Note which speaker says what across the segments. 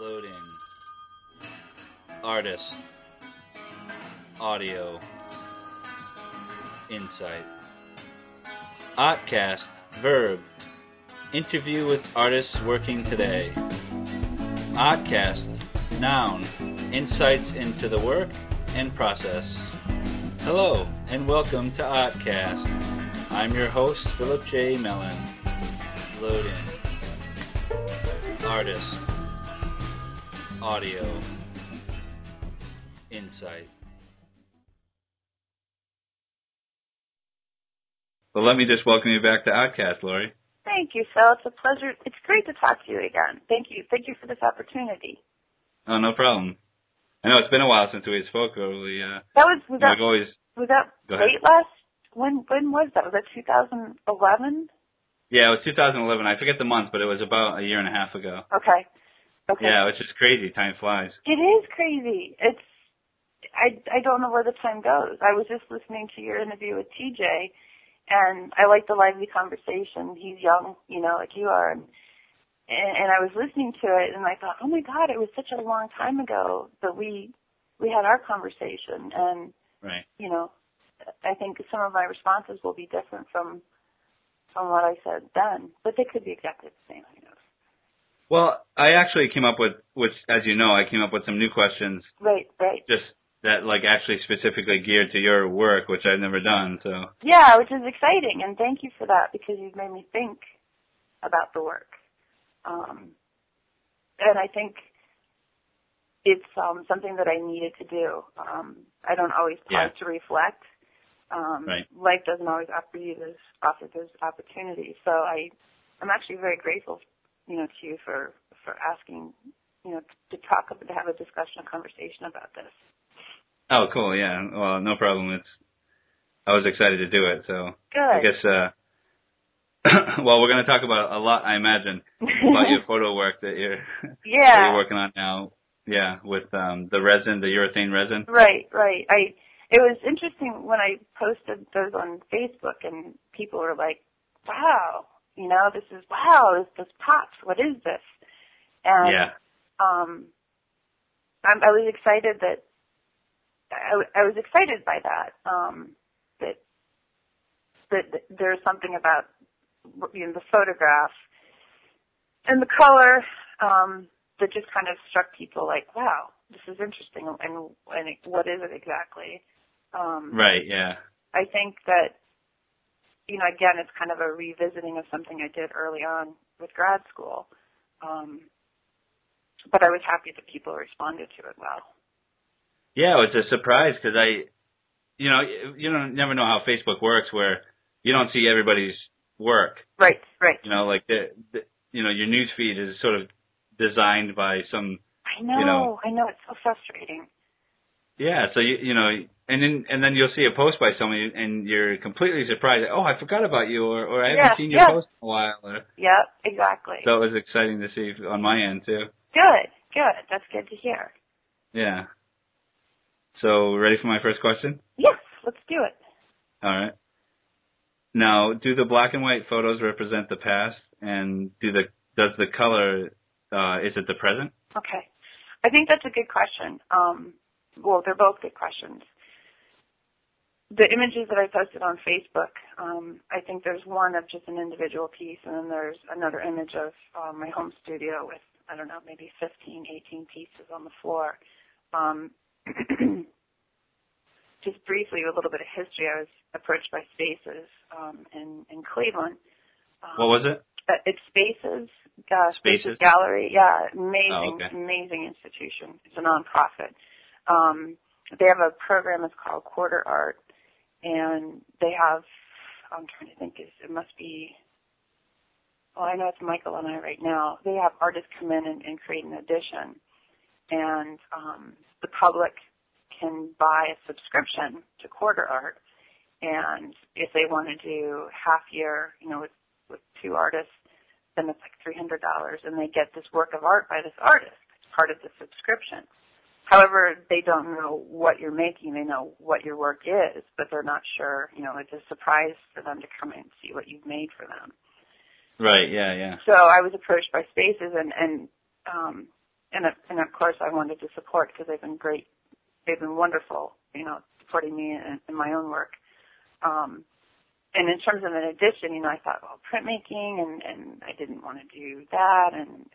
Speaker 1: Loading. Artist. Audio. Insight. Artcast. Verb. Interview with artists working today. Artcast. Noun. Insights into the work and process. Hello, and welcome to Artcast. I'm your host, Philip J. Mellon. Load in. Artist. Audio. Insight.
Speaker 2: Well, let me just welcome you back to Artcast, Lorri.
Speaker 3: Thank you, Phil. It's a pleasure. It's great to talk to you again. Thank you. Thank you for this opportunity.
Speaker 2: Oh, no problem. I know it's been a while since we spoke. Really, uh,
Speaker 3: That was was that
Speaker 2: we've always
Speaker 3: was that
Speaker 2: Go ahead.
Speaker 3: late last? When when was that? Was that 2011?
Speaker 2: yeah, it was 2011. I forget the month, but it was about a year and a half ago.
Speaker 3: Okay. Okay.
Speaker 2: Yeah, it's just crazy. Time flies.
Speaker 3: It is crazy. It's I I don't know where the time goes. I was just listening to your interview with TJ and I like the lively conversation. He's young, you know, like you are and and, I was listening to it and I thought, "Oh my god, it was such a long time ago that we we had our conversation." And,
Speaker 2: Right.
Speaker 3: you know, I think some of my responses will be different from from what I said then, but they could be exactly the same.
Speaker 2: Well, I actually came up with, which, as you know, I came up with some new questions,
Speaker 3: Right, right.
Speaker 2: just that like actually specifically geared to your work, which I've never done. So
Speaker 3: Yeah, which is exciting, and thank you for that because you've made me think about the work. Um, and I think it's um, something that I needed to do. Um, I don't always pause
Speaker 2: Yeah.
Speaker 3: to reflect. Um,
Speaker 2: Right.
Speaker 3: Life doesn't always offer you those offer those opportunities. So I, I'm actually very grateful, you know, to you for for asking, you know, to talk to have a discussion, a conversation about this.
Speaker 2: oh, cool. Yeah. Well, no problem. It's I was excited to do it. So
Speaker 3: Good.
Speaker 2: I guess. uh well, we're going to talk about a lot, I imagine, about your photo work that you're that you're working on now. Yeah, with um the resin, the urethane resin.
Speaker 3: Right, right. I it was interesting when I posted those on Facebook and people were like, "Wow, you know, this is wow, this this pops. What is this?" And
Speaker 2: Yeah.
Speaker 3: um, I'm, I was excited that I, I was excited by that. Um, that that, that there's something about you know the photograph and the color um, that just kind of struck people like, wow, this is interesting, and and what is it exactly? Um,
Speaker 2: Right. Yeah.
Speaker 3: I think that, you know, again, it's kind of a revisiting of something I did early on with grad school. Um, but I was happy that people responded to it well.
Speaker 2: Yeah, it was a surprise because I, you know, you don't never know how Facebook works where you don't see everybody's work.
Speaker 3: Right, right.
Speaker 2: You know, like the, the you know, your news feed is sort of designed by some.
Speaker 3: I know,
Speaker 2: you know.
Speaker 3: I know, it's so frustrating.
Speaker 2: Yeah, so you you know, and then and then you'll see a post by somebody and you're completely surprised. Oh, I forgot about you, or or I haven't
Speaker 3: Yeah,
Speaker 2: seen your
Speaker 3: yeah.
Speaker 2: post in a while. Or,
Speaker 3: Yep, exactly.
Speaker 2: so it was exciting to see on my end too.
Speaker 3: good, good. That's good to hear.
Speaker 2: Yeah. So ready for my first question?
Speaker 3: Yes, let's do it.
Speaker 2: All right. Now, do the black and white photos represent the past, and do the does the color uh, is it the present?
Speaker 3: Okay. I think that's a good question. Um, well, they're both good questions. The images that I posted on Facebook, um, I think there's one of just an individual piece, and then there's another image of um, my home studio with, I don't know, maybe 15, 18 pieces on the floor. Um, just briefly, a little bit of history. I was approached by Spaces um, in, in Cleveland. Um,
Speaker 2: What was it?
Speaker 3: uh, it's Spaces, gosh,
Speaker 2: Spaces?
Speaker 3: Gallery. Yeah, amazing,
Speaker 2: Oh, okay.
Speaker 3: amazing institution. It's a nonprofit. Um, they have a program that's called Quarter Art, and they have. I'm trying to think. Is it must be. Well, I know it's Michael and I right now. They have artists come in and, and create an edition, and um, the public can buy a subscription to Quarter Art, and if they want to do half year, you know, with with two artists, then it's like three hundred dollars, and they get this work of art by this artist. It's part of the subscription. However, they don't know what you're making. They know what your work is, but they're not sure. You know, it's a surprise for them to come in and see what you've made for them.
Speaker 2: Right. Yeah. Yeah.
Speaker 3: So I was approached by Spaces, and and um, and and of course I wanted to support because they've been great, they've been wonderful, you know, supporting me in, in my own work. Um, and in terms of an addition, you know, I thought, well, printmaking, and and I didn't want to do that, and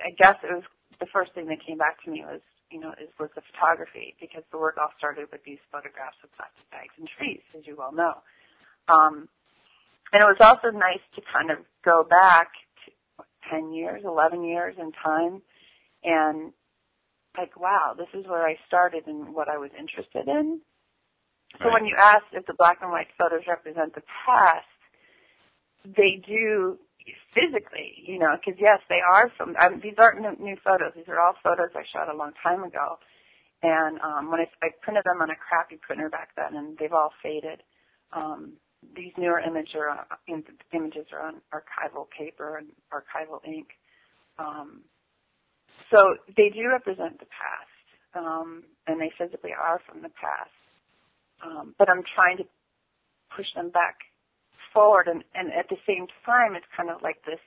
Speaker 3: I guess it was the first thing that came back to me was, you know, is was the photography because the work all started with these photographs of plastic bags and trees, as you well know. Um, and it was also nice to kind of go back to 10 years, 11 years in time and like, wow, this is where I started and what I was interested in. So
Speaker 2: Right.
Speaker 3: when you ask if the black and white photos represent the past, they do physically, you know, because yes, they are from. Um, these aren't new, photos. These are all photos I shot a long time ago, and um, when I, I printed them on a crappy printer back then, and they've all faded. Um, these newer image are, uh, images are on archival paper and archival ink. Um, so they do represent the past, um, and they physically are from the past. Um, but I'm trying to push them back forward, and, and at the same time, it's kind of like this.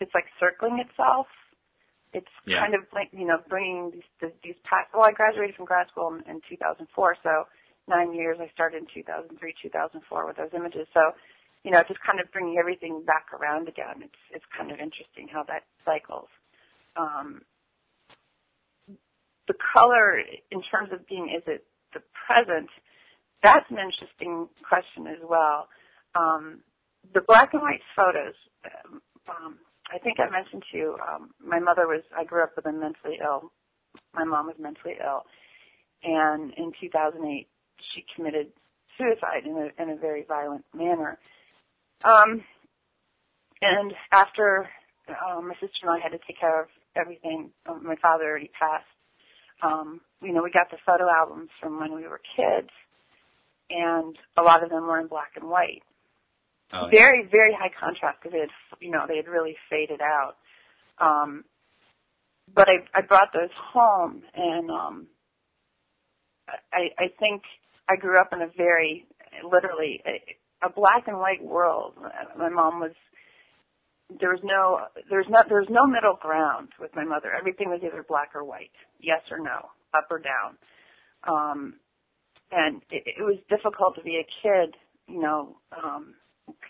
Speaker 3: It's like circling itself. It's
Speaker 2: Yeah.
Speaker 3: kind of like you know bringing these these, past. Well, I graduated from grad school in, in 2004, so nine years. I started in 2003, 2004 with those images. So, you know, just kind of bringing everything back around again. It's it's kind of interesting how that cycles. Um, the color, in terms of being, is it the present? That's an interesting question as well. Um, the black and white photos. Um, I think I mentioned to you. Um, my mother was. I grew up with a mentally ill. My mom was mentally ill, and in 2008 she committed suicide in a in a very violent manner. Um, and after um, my sister and I had to take care of everything, um, my father already passed. Um, you know, we got the photo albums from when we were kids, and a lot of them were in black and white.
Speaker 2: Oh, yeah.
Speaker 3: Very, very high contrast because they had, you know, they had really faded out. Um, but I, I brought those home, and um, I, I think I grew up in a very, literally, a, a black and white world. My mom was there was no there's not there's no middle ground with my mother. Everything was either black or white, yes or no, up or down. Um, and it, it was difficult to be a kid. You know, um,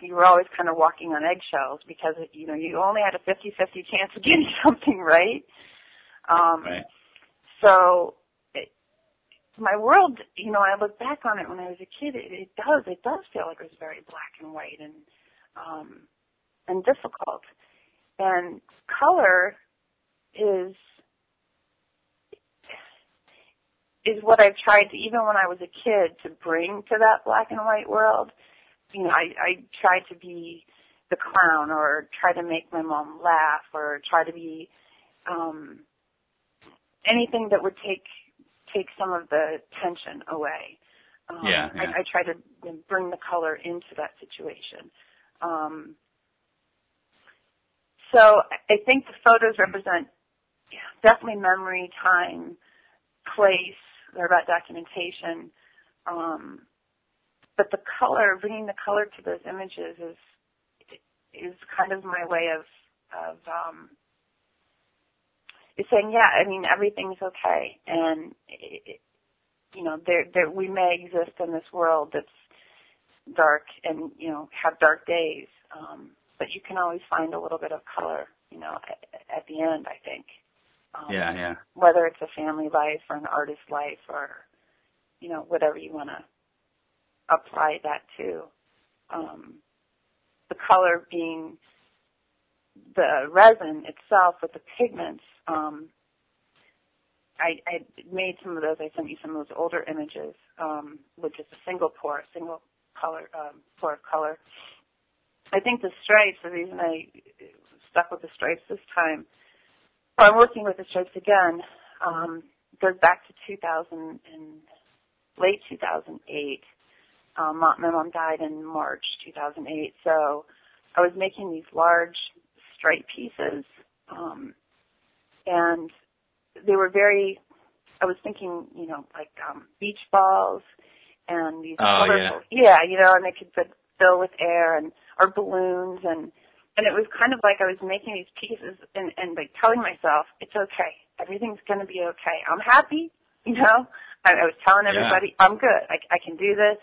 Speaker 3: you were always kind of walking on eggshells because you know you only had a 50-50 chance of getting something right. Um,
Speaker 2: Right.
Speaker 3: So it, my world, you know, I look back on it when I was a kid. It, it does it does feel like it was very black and white and um, and difficult. And color is is what I've tried to even when I was a kid to bring to that black and white world. You know, I, I tried to be the clown or try to make my mom laugh or try to be um anything that would take take some of the tension away. Um,
Speaker 2: Yeah, yeah.
Speaker 3: I, I try to bring the color into that situation. Um, so I I think the photos represent definitely memory, time, place. They're about documentation. Um, but the color, bringing the color to those images is is kind of my way of of um, is saying, yeah, I mean everything's okay, and it, it, you know, there there we may exist in this world that's dark and you know have dark days, um, but you can always find a little bit of color, you know, at, at the end. I think. Um,
Speaker 2: Yeah, yeah.
Speaker 3: Whether it's a family life or an artist life or you know whatever you want to apply that to. Um, the color being the resin itself with the pigments. Um, I, I made some of those. I sent you some of those older images um, with just a single pour, single color um, pour of color. I think the stripes. The reason I stuck with the stripes this time, or I'm working with the stripes again, um, goes back to 2000 and late 2008. Um, my mom died in March 2008, so I was making these large stripe pieces, um, and they were very. I was thinking, you know, like um, beach balls and these
Speaker 2: Oh,
Speaker 3: colorful, yeah, you know, and they could fill with air and or balloons, and and it was kind of like I was making these pieces and, and like telling myself, it's okay. Everything's going to be okay. I'm happy. You know, I, I was telling everybody, yeah. I'm good. I, I can do this.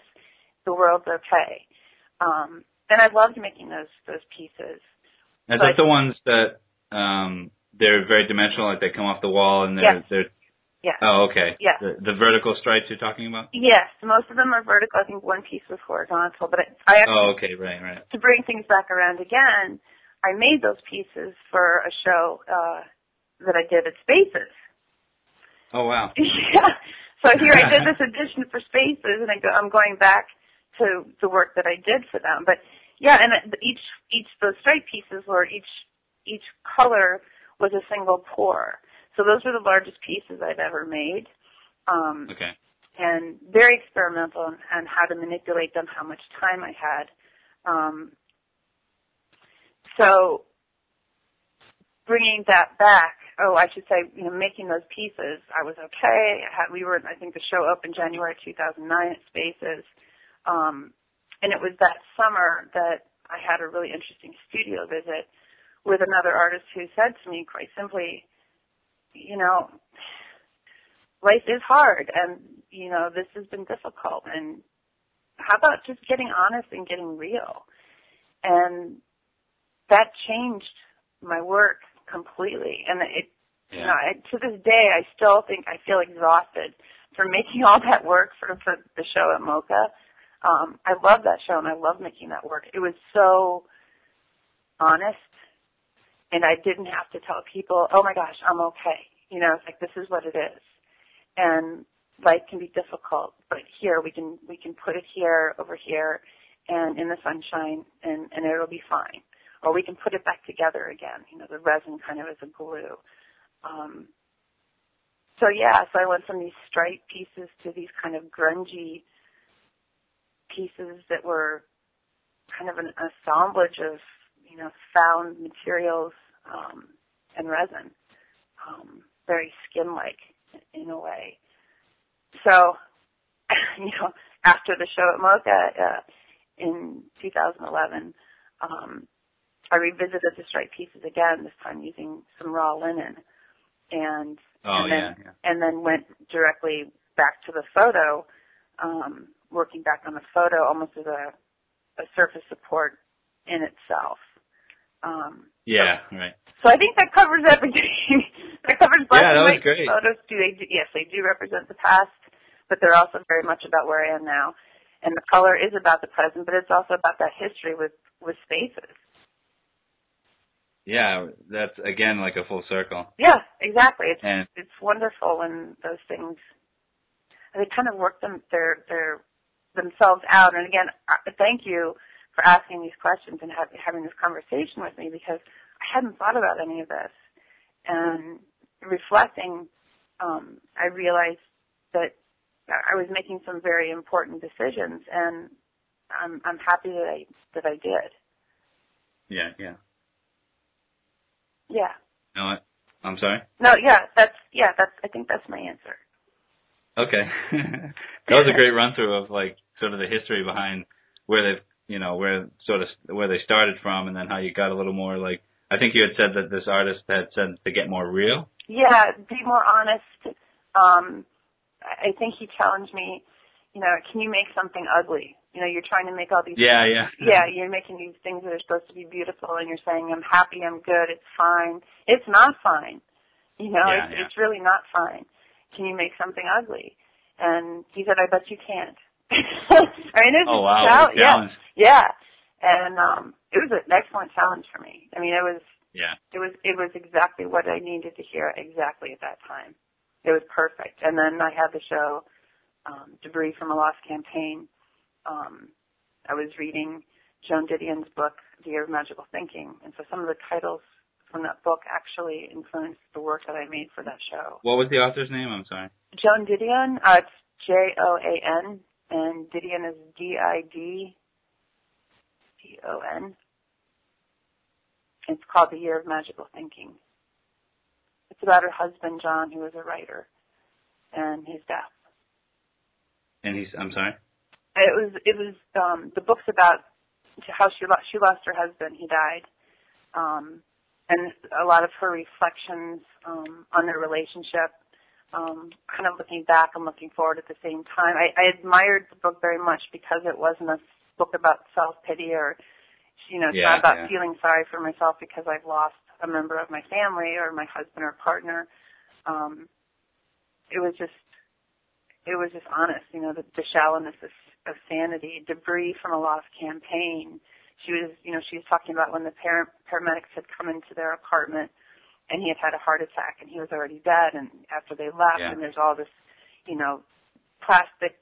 Speaker 3: The world's okay. Um, and I loved making those those pieces.
Speaker 2: Is that the ones that um, they're very dimensional, like they come off the wall and they're
Speaker 3: yes.
Speaker 2: they're
Speaker 3: yeah.
Speaker 2: Oh, okay.
Speaker 3: Yeah.
Speaker 2: The, the vertical stripes you're talking about?
Speaker 3: Yes, most of them are vertical. I think one piece was horizontal, but I, I actually,
Speaker 2: Oh, okay, right, right.
Speaker 3: to bring things back around again, I made those pieces for a show uh, that I did at Spaces.
Speaker 2: Oh wow.
Speaker 3: yeah. So here I did this edition for Spaces, and I go, I'm going back to the work that I did for them. But yeah, and each each those stripe pieces were each each color was a single pour. So those were the largest pieces I've ever made. Um,
Speaker 2: okay.
Speaker 3: And very experimental on, on how to manipulate them, how much time I had. Um, so bringing that back, oh, I should say, you know, making those pieces, I was okay. I had, we were, I think the show opened January 2009 at Spaces. Um, and it was that summer that I had a really interesting studio visit with another artist who said to me quite simply, you know, life is hard and, you know, this has been difficult and how about just getting honest and getting real? And that changed my work completely. And it,
Speaker 2: yeah.
Speaker 3: you know, I, to this day, I still think I feel exhausted from making all that work for, for the show at MoCA. Um, I love that show and I love making that work. It was so honest and I didn't have to tell people, oh my gosh, I'm okay. You know, it's like this is what it is. And life can be difficult, but here we can we can put it here over here and in the sunshine and, and it'll be fine. Or we can put it back together again, you know, the resin kind of is a glue. Um, so yeah, so I went from these stripe pieces to these kind of grungy pieces that were kind of an assemblage of you know, found materials um, and resin, um, very skin-like in a way. So, you know, after the show at MoCA uh, in 2011, um, I revisited the stripe pieces again, this time using some raw linen, and
Speaker 2: oh,
Speaker 3: and then
Speaker 2: yeah, yeah.
Speaker 3: and then went directly back to the photo, um, working back on the photo almost as a, a surface support in itself. Um,
Speaker 2: yeah,
Speaker 3: so,
Speaker 2: right.
Speaker 3: So I think that covers everything. that covers black
Speaker 2: yeah, that
Speaker 3: and
Speaker 2: was
Speaker 3: white
Speaker 2: great.
Speaker 3: photos. Do they? Do, yes, they do represent the past, but they're also very much about where I am now. And the color is about the present, but it's also about that history with with spaces.
Speaker 2: Yeah, that's again like a full circle.
Speaker 3: Yeah, exactly. It's
Speaker 2: and,
Speaker 3: it's wonderful when those things they kind of work them their their themselves out. And again, thank you for asking these questions and have, having this conversation with me because I hadn't thought about any of this. And reflecting, um, I realized that I was making some very important decisions, and I'm I'm happy that I that I did.
Speaker 2: Yeah, yeah.
Speaker 3: Yeah.
Speaker 2: No, I, I'm sorry.
Speaker 3: No, yeah, that's yeah, that's I think that's my answer.
Speaker 2: Okay, that was a great run through of like sort of the history behind where they've you know where sort of where they started from, and then how you got a little more like I think you had said that this artist had said to get more real.
Speaker 3: Yeah, be more honest. Um, I think he challenged me. You know, can you make something ugly? You know, you're trying to make all these.
Speaker 2: Yeah, yeah.
Speaker 3: Yeah, you're making these things that are supposed to be beautiful, and you're saying, "I'm happy, I'm good, it's fine." It's not fine. You know,
Speaker 2: yeah,
Speaker 3: it's,
Speaker 2: yeah.
Speaker 3: it's really not fine. Can you make something ugly? And he said, "I bet you can't." I mean, it was
Speaker 2: oh wow,
Speaker 3: challenge. Yeah, yeah, and um, it was an excellent challenge for me. I mean, it was.
Speaker 2: Yeah.
Speaker 3: It was it was exactly what I needed to hear exactly at that time. It was perfect. And then I had the show um, Debris from a Lost Campaign. Um, I was reading Joan Didion's book, The Year of Magical Thinking, and so some of the titles from that book actually influenced the work that I made for that show.
Speaker 2: What was the author's name? I'm sorry.
Speaker 3: Joan Didion. Uh, it's J O A N, and Didion is D I D D O N. It's called The Year of Magical Thinking. It's about her husband John, who was a writer, and his death.
Speaker 2: And he's I'm sorry.
Speaker 3: It was it was um the book's about how she lost she lost her husband. He died, um, and a lot of her reflections um, on their relationship. Um, kind of looking back and looking forward at the same time. I, I admired the book very much because it wasn't a book about self pity or, you know, it's
Speaker 2: Yeah,
Speaker 3: not about
Speaker 2: yeah.
Speaker 3: feeling sorry for myself because I've lost a member of my family or my husband or partner. Um, it was just, it was just honest, you know, the, the shallowness of, of sanity, debris from a lost campaign. She was, you know, she was talking about when the par- paramedics had come into their apartment and he had had a heart attack and he was already dead and after they left
Speaker 2: Yeah.
Speaker 3: and there's all this, you know, plastic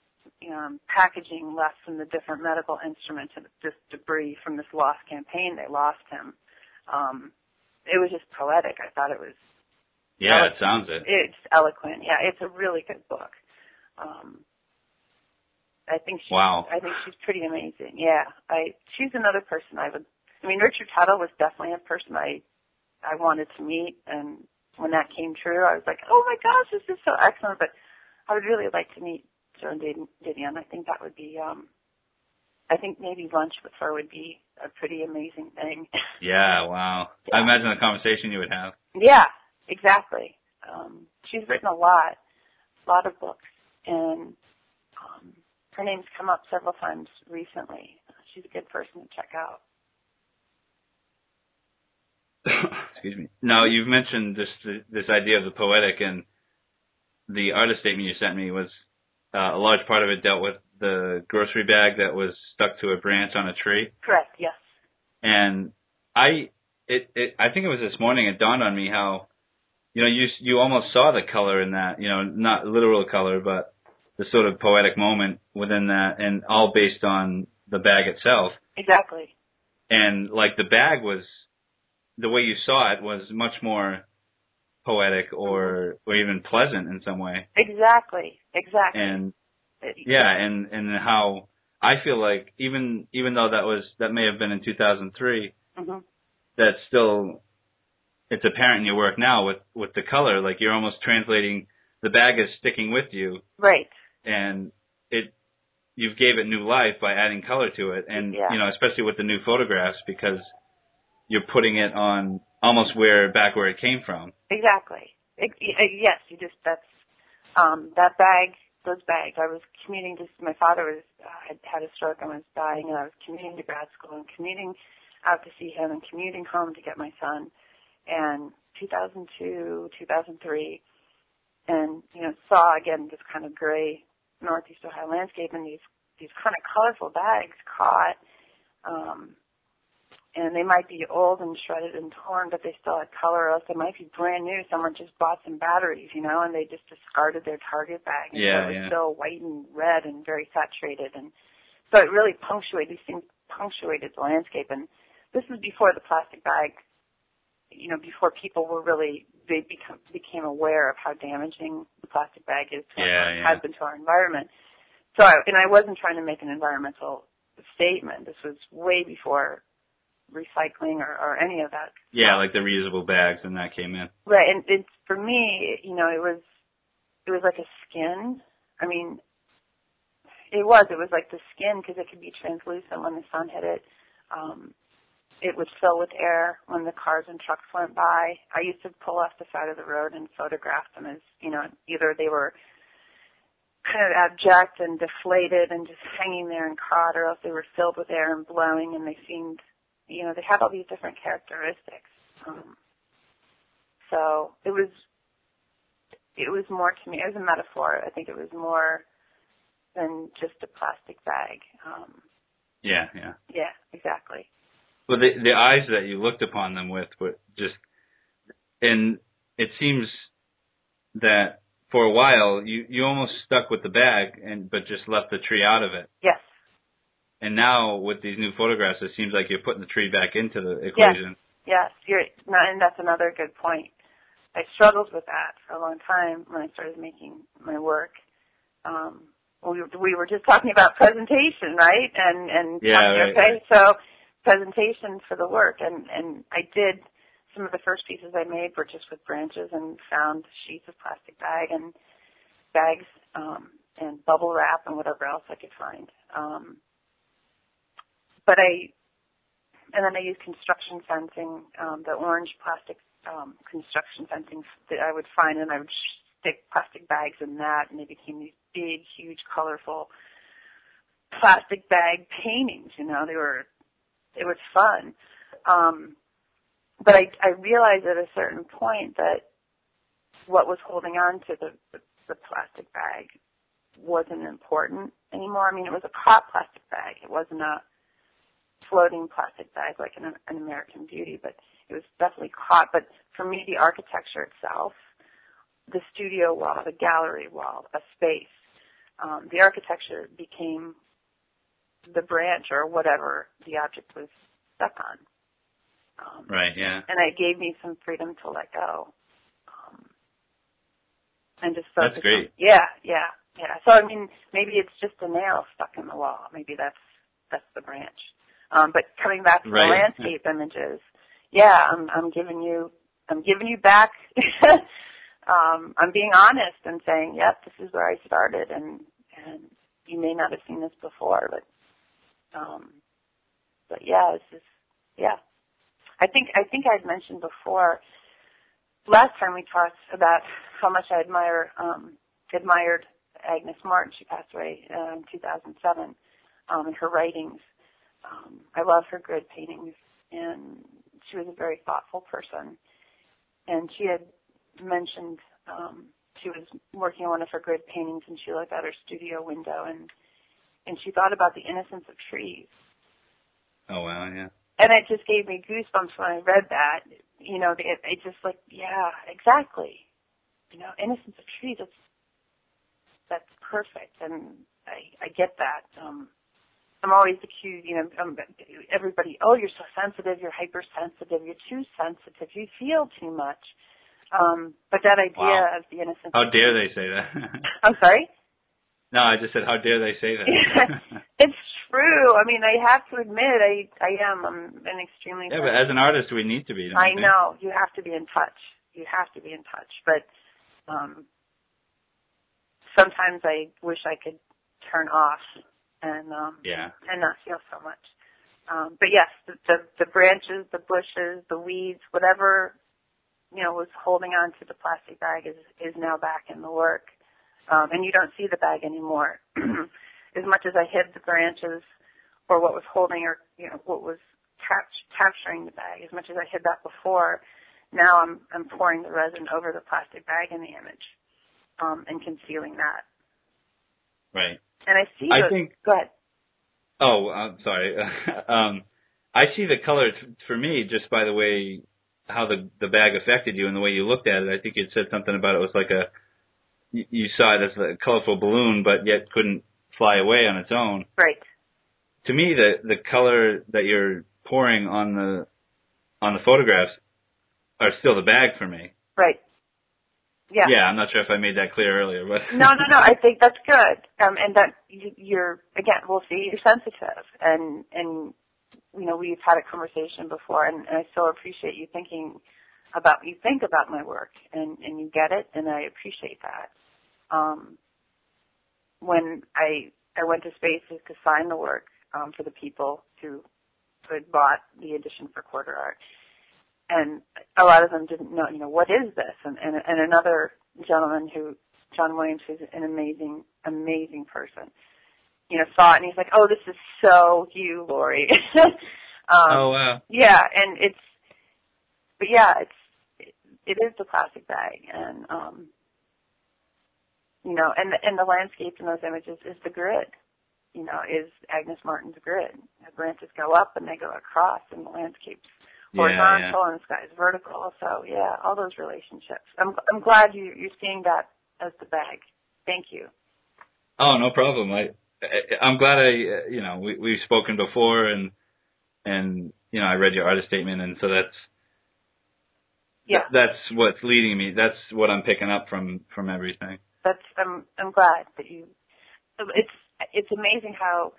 Speaker 3: um, packaging left from the different medical instruments and just debris from this lost campaign. They lost him. Um, it was just poetic. I thought it was
Speaker 2: Yeah, it sounds it.
Speaker 3: it's eloquent. Yeah, it's a really good book. Um, I think she's,
Speaker 2: Wow.
Speaker 3: I think she's pretty amazing. Yeah, I she's another person I would. I mean, Richard Tuttle was definitely a person I I wanted to meet, and when that came true, I was like, oh my gosh, this is so excellent. But I would really like to meet Joan Did- Didion. I think that would be. um I think maybe lunch with her would be a pretty amazing thing.
Speaker 2: Yeah, wow. I imagine the conversation you would have.
Speaker 3: Yeah, exactly. Um, she's written a lot, a lot of books, and um, her name's come up several times recently. She's a good person to check out.
Speaker 2: Excuse me. Now you've mentioned this this idea of the poetic, and the artist statement you sent me was uh, a large part of it dealt with the grocery bag that was stuck to a branch on a tree,
Speaker 3: Correct. Yes.
Speaker 2: and I it, it I think it was this morning it dawned on me how you know you you almost saw the color in that you know not literal color but the sort of poetic moment within that, and all based on the bag itself.
Speaker 3: Exactly.
Speaker 2: and like the bag was the way you saw it was much more poetic or or even pleasant in some way
Speaker 3: Exactly. Exactly.
Speaker 2: and yeah and and how i feel like even even though that was that may have been in 2003
Speaker 3: Mhm.
Speaker 2: that's still it's apparent in your work now with with the color like you're almost translating the bag is sticking with you
Speaker 3: Right.
Speaker 2: and it you've gave it new life by adding color to it and
Speaker 3: Yeah.
Speaker 2: you know especially with the new photographs because you're putting it on almost where back where it came from
Speaker 3: Exactly. It, it, yes, you just that's um that bag. Those bags. I was commuting. Just my father was uh, had had a stroke and was dying, and I was commuting to grad school and commuting out to see him and commuting home to get my son. And 2002, 2003, and you know saw again this kind of gray northeast Ohio landscape and these these kind of colorful bags caught. Um, and they might be old and shredded and torn, but they still had color. Or else they might be brand new. Someone just bought some batteries, you know, and they just discarded their Target bag. And
Speaker 2: Yeah,
Speaker 3: so it was
Speaker 2: yeah.
Speaker 3: still white and red and very saturated. And so it really punctuated, these things punctuated the landscape. And this was before the plastic bag, you know, before people were really, they become, became aware of how damaging the plastic bag is to
Speaker 2: Yeah,
Speaker 3: our,
Speaker 2: yeah.
Speaker 3: has been to our environment. So, I, and I wasn't trying to make an environmental statement. This was way before recycling or, or any of that.
Speaker 2: yeah like the reusable bags and that came in
Speaker 3: Right, and it's for me, you know, it was it was like a skin. I mean, it was. It was like the skin because it could be translucent when the sun hit it. Um, it would fill with air when the cars and trucks went by. I used to pull off the side of the road and photograph them as, you know, either they were kind of abject and deflated and just hanging there and caught, or else they were filled with air and blowing, and they seemed, you know, they had all these different characteristics. Um, so it was, it was more to me. It was a metaphor. I think it was more than just a plastic bag. Um,
Speaker 2: yeah yeah
Speaker 3: yeah, exactly.
Speaker 2: well the the eyes that you looked upon them with were just and it seems that for a while you you almost stuck with the bag and but just left the tree out of it
Speaker 3: Yes.
Speaker 2: And now with these new photographs it seems like you're putting the tree back into the equation
Speaker 3: Yes, you're, no, and that's another good point. I struggled with that for a long time when I started making my work. Um, we, we were just talking about presentation, right? And and
Speaker 2: Yeah, right,
Speaker 3: okay, so presentation for the work, and and I did some of the first pieces I made were just with branches and found sheets of plastic bag and bags um, and bubble wrap and whatever else I could find. Um, but I and then I used construction fencing, um, the orange plastic um, construction fencing that I would find, and I would stick plastic bags in that, and they became these big, huge, colorful plastic bag paintings. You know, they were it was fun. Um, but I, I realized at a certain point that what was holding on to the, the, the plastic bag wasn't important anymore. I mean, it was a hot plastic bag. It wasn't a floating plastic bag like an, an American Beauty, but it was definitely caught. But for me, the architecture itself, the studio wall, the gallery wall, a space, um, the architecture became the branch or whatever the object was stuck on.
Speaker 2: Um, right. Yeah.
Speaker 3: And it gave me some freedom to let go. Um, and just focus.
Speaker 2: That's great.
Speaker 3: On, yeah, yeah, yeah. So I mean, maybe it's just a nail stuck in the wall. Maybe that's that's the branch. Um, but coming back to
Speaker 2: right.
Speaker 3: the landscape images, yeah, I'm I'm giving you I'm giving you back. um, I'm being honest and saying, yep, this is where I started, and and you may not have seen this before, but um, but yeah, it's just yeah. I think I think I'd mentioned before last time we talked about how much I admire um, admired Agnes Martin. She passed away uh, in 2007. Um, and her writings, um, I love her grid paintings, and she was a very thoughtful person. And she had mentioned um, she was working on one of her grid paintings, and she looked out her studio window, and and she thought about the innocence of trees.
Speaker 2: Oh wow, yeah.
Speaker 3: And it just gave me goosebumps when I read that. You know, it, it just like, yeah, exactly. You know, innocence of trees. That's that's perfect, and I I get that. Um, I'm always accused, you know, um, everybody, oh, you're so sensitive, you're hypersensitive, you're too sensitive, you feel too much. Um, but that idea
Speaker 2: wow.
Speaker 3: of the innocence.
Speaker 2: How dare they say that?
Speaker 3: I'm sorry.
Speaker 2: No, I just said, how dare they say that?
Speaker 3: it's true. I mean, I have to admit, I I am. I'm an extremely.
Speaker 2: Yeah, but as an artist, we need to be.
Speaker 3: I know you have to be in touch. You have to be in touch, but um, sometimes I wish I could turn off and um,
Speaker 2: yeah,
Speaker 3: and not feel so much. Um, but yes, the, the the branches, the bushes, the weeds, whatever you know was holding on to the plastic bag is is now back in the work um, and you don't see the bag anymore. as much as I hid the branches or what was holding or you know what was cap- capturing the bag, as much as I hid that before, now I'm I'm pouring the resin over the plastic bag in the image um, and concealing that.
Speaker 2: Right.
Speaker 3: And I see.
Speaker 2: I
Speaker 3: those,
Speaker 2: think.
Speaker 3: Go ahead.
Speaker 2: Oh, I'm sorry. um, I see the color t- for me just by the way how the the bag affected you and the way you looked at it. I think you said something about it was like a you saw it as a colorful balloon, but yet couldn't fly away on its own.
Speaker 3: Right.
Speaker 2: To me, the the color that you're pouring on the on the photographs are still the bag for me.
Speaker 3: Right. Yeah.
Speaker 2: Yeah, I'm not sure if I made that clear earlier, but
Speaker 3: no, no, no. I think that's good, um, and that you're again. We'll see. You're sensitive, and and you know we've had a conversation before, and, and I still appreciate you thinking about what you think about my work, and and you get it, and I appreciate that um, when I I went to Spaces to sign the work um, for the people who who had bought the edition for quarter art, and a lot of them didn't know, you know, what is this? And and, and another gentleman who John Williams, who's an amazing amazing person, you know, saw it and he's like, oh, this is so you, Lorri. um,
Speaker 2: oh wow.
Speaker 3: Yeah, and it's, but yeah, it's it, it is the plastic bag, and um, you know, and the, and the landscape in those images is the grid. You know, is Agnes Martin's grid. The branches go up and they go across, and the landscape's horizontal
Speaker 2: yeah, yeah.
Speaker 3: and the sky's vertical. So yeah, all those relationships. I'm I'm glad you you're seeing that as the bag. Thank you.
Speaker 2: Oh, no problem. I, I I'm glad I you know we we've spoken before and and you know I read your artist statement and so that's
Speaker 3: yeah
Speaker 2: that's what's leading me. That's what I'm picking up from from everything
Speaker 3: that's I'm I'm glad that you. It's it's amazing how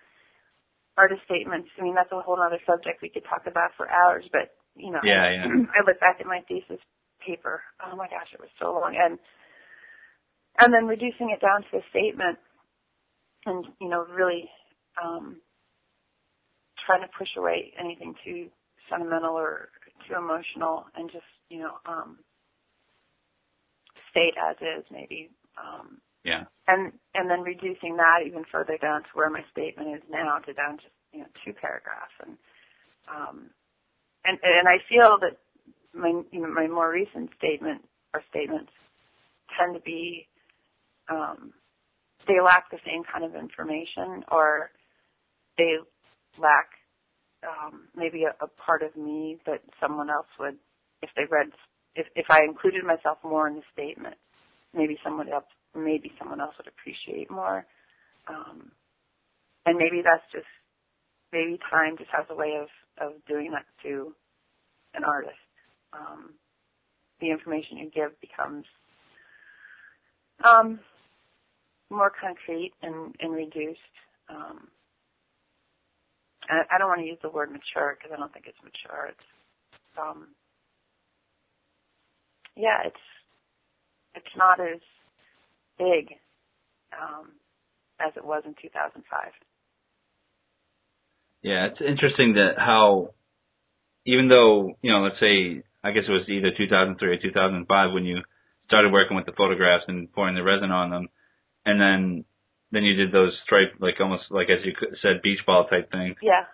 Speaker 3: artist statements. I mean, that's a whole other subject we could talk about for hours. But you know,
Speaker 2: yeah, yeah.
Speaker 3: I look back at my thesis paper. Oh my gosh, it was so long, and and then reducing it down to a statement, and you know, really um, trying to push away anything too sentimental or too emotional, and just you know um, state as is maybe. Um,
Speaker 2: Yeah.
Speaker 3: and and then reducing that even further down to where my statement is now to down to you know two paragraphs and um and and I feel that my you know my more recent statement or statements tend to be um they lack the same kind of information or they lack um maybe a, a part of me that someone else would if they read if if I included myself more in the statement maybe someone else maybe someone else would appreciate more. Um, and maybe that's just maybe time just has a way of of doing that to an artist. Um, the information you give becomes um, more concrete and, and reduced. Um, I don't want to use the word mature because I don't think it's mature. It's um, yeah, it's it's not as big um, as it was in 2005.
Speaker 2: Yeah, it's interesting that how, even though you know, let's say, I guess it was either 2003 or 2005 when you started working with the photographs and pouring the resin on them, and then then you did those stripe, like almost like as you said, beach ball type thing,
Speaker 3: Yeah,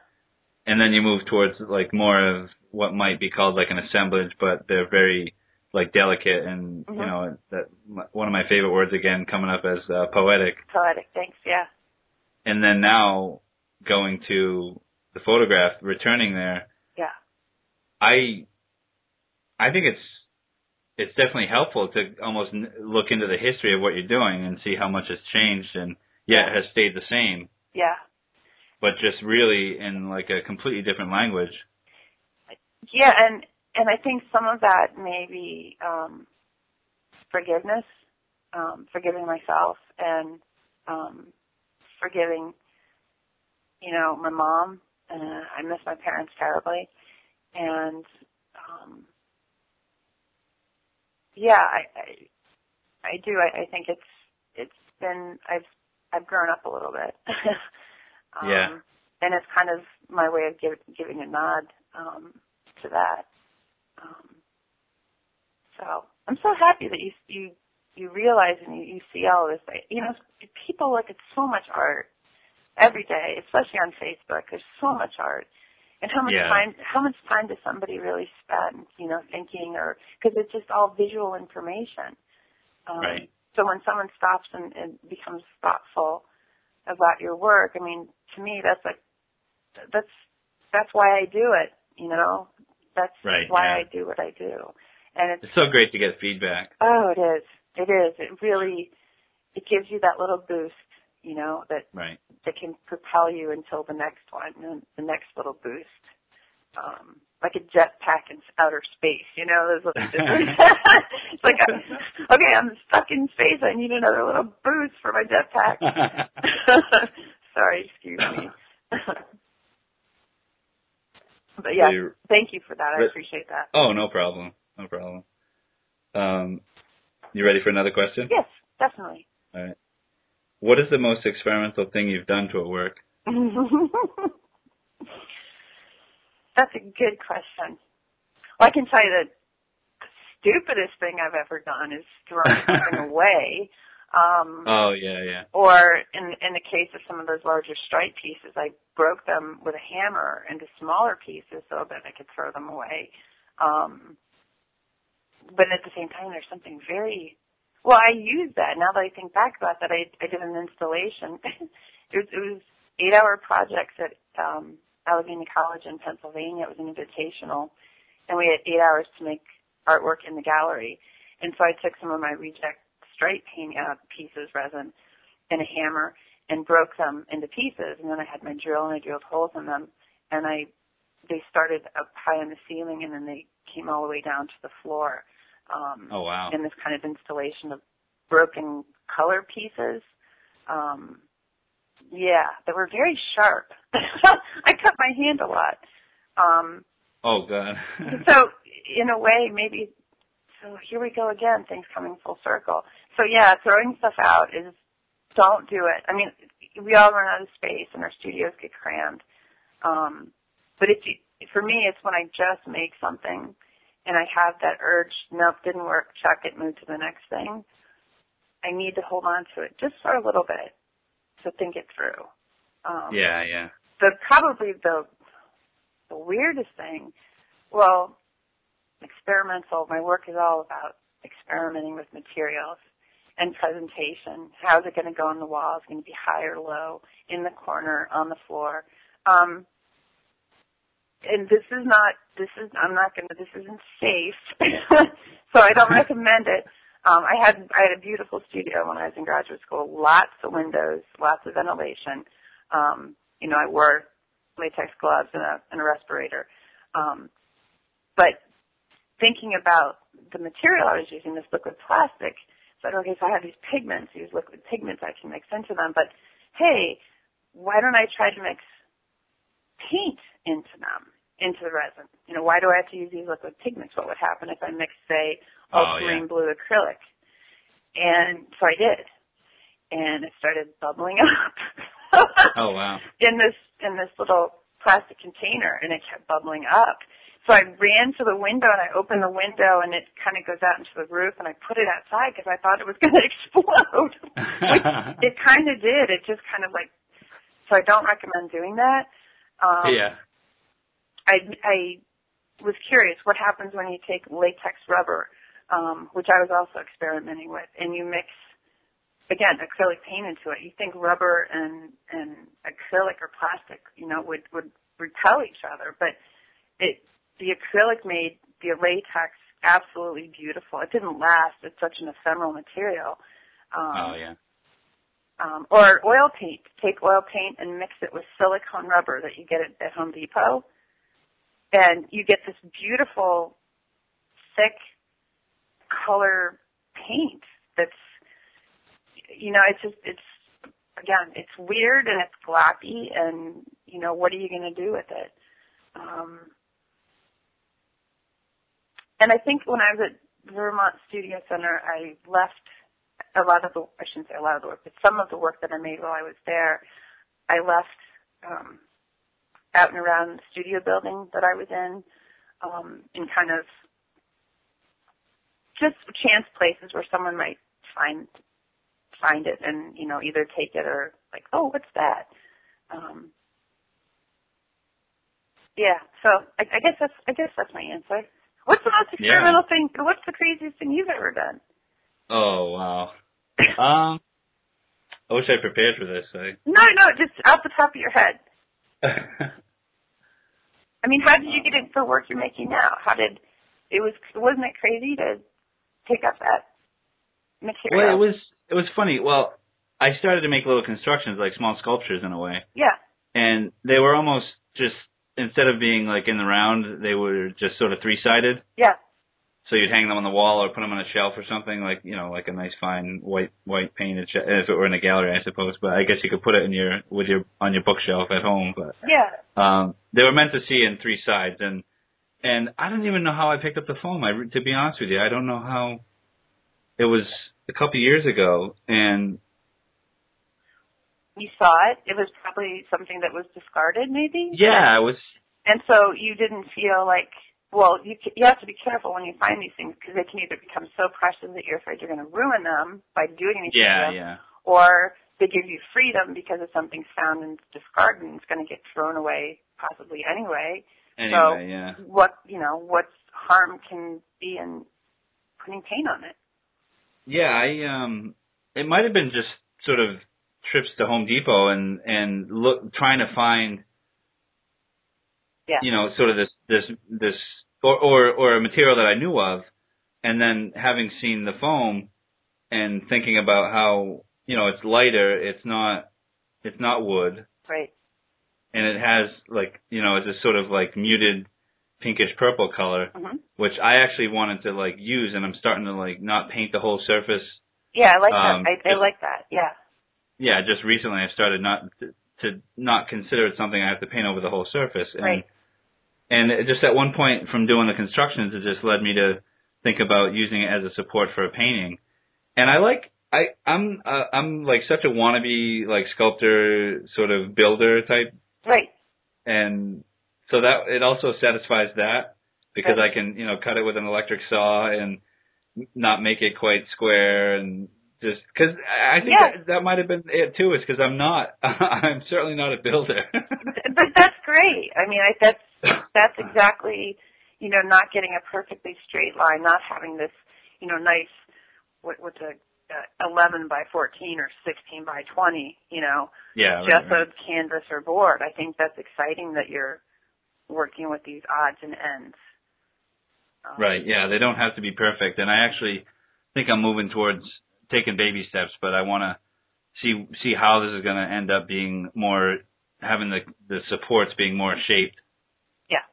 Speaker 2: and then you moved towards like more of what might be called like an assemblage, but they're very like delicate and you
Speaker 3: Mhm.
Speaker 2: know that one of my favorite words again coming up as uh, poetic.
Speaker 3: poetic. Thanks. Yeah,
Speaker 2: And then now going to the photograph, returning there,
Speaker 3: yeah,
Speaker 2: I I think it's it's definitely helpful to almost look into the history of what you're doing and see how much has changed and yet has stayed the same,
Speaker 3: yeah,
Speaker 2: but just really in like a completely different language.
Speaker 3: yeah. And and I think some of that may be um, forgiveness, um, forgiving myself, and um, forgiving, you know, my mom. Uh, I miss my parents terribly, and um, yeah, I, I I do. I, I think it's it's been I've I've grown up a little bit. um,
Speaker 2: Yeah.
Speaker 3: And it's kind of my way of give, giving a nod um, to that. Um, so I'm so happy that you you you realize and you, you see all this. You know, people look at so much art every day, especially on Facebook. There's so much art. And how much
Speaker 2: Yeah.
Speaker 3: time? How much time does somebody really spend, you know, thinking, or because it's just all visual information. Um,
Speaker 2: Right.
Speaker 3: So when someone stops and, and becomes thoughtful about your work, I mean, to me, that's like that's that's why I do it. You know, that's
Speaker 2: Right,
Speaker 3: why
Speaker 2: yeah.
Speaker 3: I do what I do. And it's
Speaker 2: It's so great to get feedback.
Speaker 3: oh, it is, it is. It really it gives you that little boost, you know, that
Speaker 2: Right.
Speaker 3: that can propel you until the next one, the next little boost. Um, like a jetpack in outer space, you know. There's it's like, a, okay, I'm stuck in space. I need another little boost for my jetpack. Sorry, excuse me. but yeah,
Speaker 2: So
Speaker 3: thank you for that. I appreciate that.
Speaker 2: oh, no problem. No problem. Um, you ready for another question?
Speaker 3: Yes, definitely.
Speaker 2: All right. What is the most experimental thing you've done to a work?
Speaker 3: That's a good question. Well, I can tell you that the stupidest thing I've ever done is thrown something away. Um,
Speaker 2: Oh yeah, yeah.
Speaker 3: or in in the case of some of those larger stripe pieces, I broke them with a hammer into smaller pieces so that I could throw them away. Um, but at the same time, there's something very well. I used that now that I think back about that. I I did an installation. it was it was eight hour projects at um, Allegheny College in Pennsylvania. It was an invitational, and we had eight hours to make artwork in the gallery. And so I took some of my reject stripe paint uh, pieces, resin, and a hammer, and broke them into pieces. And then I had my drill, and I drilled holes in them, and I they started up high on the ceiling, and then they came all the way down to the floor. Um,
Speaker 2: Oh wow.
Speaker 3: in this kind of installation of broken color pieces. Um, yeah, that were very sharp. I cut my hand a lot. Um,
Speaker 2: Oh god.
Speaker 3: so in a way, maybe. So here we go again. Things coming full circle. So yeah, throwing stuff out is don't do it. I mean, we all run out of space, and our studios get crammed. Um, but if you for me, it's when I just make something and I have that urge, nope, didn't work, chuck it, move to the next thing. I need to hold on to it just for a little bit to think it through. Um,
Speaker 2: yeah, yeah.
Speaker 3: The probably the the weirdest thing, well, experimental. My work is all about experimenting with materials and presentation. How's it going to go on the wall? Is it going to be high or low, in the corner, on the floor? Um, and this is not, this is, I'm not going to, this isn't safe, so I don't recommend it. Um, I had, I had a beautiful studio when I was in graduate school, lots of windows, lots of ventilation. Um, you know, I wore latex gloves and a, and a respirator. Um, but thinking about the material I was using, this liquid plastic, said, okay, so I have these pigments, these liquid pigments I can mix into them, but hey, why don't I try to mix paint into them, into the resin? You know, why do I have to use these liquid pigments? What would happen if I mixed, say, ultramarine oh, yeah. blue acrylic? And so I did. And it started bubbling up.
Speaker 2: oh wow.
Speaker 3: In this in this little plastic container and it kept bubbling up. So I ran to the window and I opened the window and it kind of goes out into the roof and I put it outside because I thought it was going to explode. it kind of did. It just kind of like, so I don't recommend doing that.
Speaker 2: Um, yeah.
Speaker 3: I, I was curious what happens when you take latex rubber, um, which I was also experimenting with, and you mix, again, acrylic paint into it. You think rubber and, and acrylic or plastic, you know, would, would repel each other, but it the acrylic made the latex absolutely beautiful. It didn't last. It's such an ephemeral material.
Speaker 2: Um, oh yeah.
Speaker 3: Um, or oil paint. Take oil paint and mix it with silicone rubber that you get at, at Home Depot, and you get this beautiful, thick color paint. That's, you know, it's just it's again, it's weird and it's gloppy, and you know, what are you going to do with it? Um, and I think when I was at Vermont Studio Center, I left a lot of the, I shouldn't say a lot of the work, but some of the work that I made while I was there, I left um, out and around the studio building that I was in, um, in kind of just chance places where someone might find find it and you know either take it or like oh what's that um yeah so i, I guess that's i guess that's my answer What's the most experimental yeah. thing? What's the craziest thing you've ever done?
Speaker 2: Oh wow. um, I wish I prepared for this. I...
Speaker 3: No, no, just off the top of your head. I mean, how did you get into the work you're making now? How did it was? Wasn't it crazy to pick up that material?
Speaker 2: Well, it was. It was funny. Well, I started to make little constructions, like small sculptures, in a way.
Speaker 3: Yeah.
Speaker 2: And they were almost just instead of being like in the round, they were just sort of three sided.
Speaker 3: Yeah.
Speaker 2: So you'd hang them on the wall or put them on a shelf or something like you know like a nice fine white white painted sh- if it were in a gallery I suppose. But I guess you could put it in your with your on your bookshelf at home. But
Speaker 3: yeah,
Speaker 2: um, they were meant to see in three sides and and I don't even know how I picked up the phone I to be honest with you, I don't know how. It was a couple of years ago and
Speaker 3: you saw it. It was probably something that was discarded, maybe.
Speaker 2: Yeah, it was.
Speaker 3: And so you didn't feel like, well, you you have to be careful when you find these things because they can either become so precious that you're afraid you're going to ruin them by doing anything
Speaker 2: yeah,
Speaker 3: to them,
Speaker 2: yeah.
Speaker 3: or they give you freedom because if something's found and discarded and it's going to get thrown away possibly anyway.
Speaker 2: Anyway,
Speaker 3: so
Speaker 2: yeah.
Speaker 3: what you know, what harm can be in putting paint on it?
Speaker 2: Yeah, I um, it might have been just sort of trips to Home Depot and and look trying to find
Speaker 3: yeah.
Speaker 2: you know sort of this this this or, or or a material that I knew of and then having seen the foam and thinking about how you know it's lighter it's not it's not wood
Speaker 3: right
Speaker 2: and it has like you know it's a sort of like muted pinkish purple color
Speaker 3: mm-hmm.
Speaker 2: which I actually wanted to like use and I'm starting to like not paint the whole surface
Speaker 3: yeah I like um, that I, I like that yeah
Speaker 2: yeah, just recently I've started not to, to not consider it something I have to paint over the whole surface. And,
Speaker 3: right.
Speaker 2: And just at one point from doing the constructions, it just led me to think about using it as a support for a painting. And I like I I'm uh, I'm like such a wannabe like sculptor sort of builder type.
Speaker 3: Right.
Speaker 2: And so that it also satisfies that because
Speaker 3: Right.
Speaker 2: I can you know cut it with an electric saw and not make it quite square and just because I think
Speaker 3: Yeah.
Speaker 2: that, that might have been it too is because I'm not I'm certainly not a builder.
Speaker 3: but that's great. I mean, I, that's that's exactly, you know, not getting a perfectly straight line, not having this, you know, nice, what, what's a uh, 11 by 14 or 16 by 20, you know,
Speaker 2: yeah, right,
Speaker 3: just
Speaker 2: right.
Speaker 3: a canvas or board. I think that's exciting that you're working with these odds and ends. Um,
Speaker 2: Right. Yeah, they don't have to be perfect, and I actually think I'm moving towards taking baby steps, but I want to see see how this is going to end up being more having the the supports being more shaped.
Speaker 3: Yeah.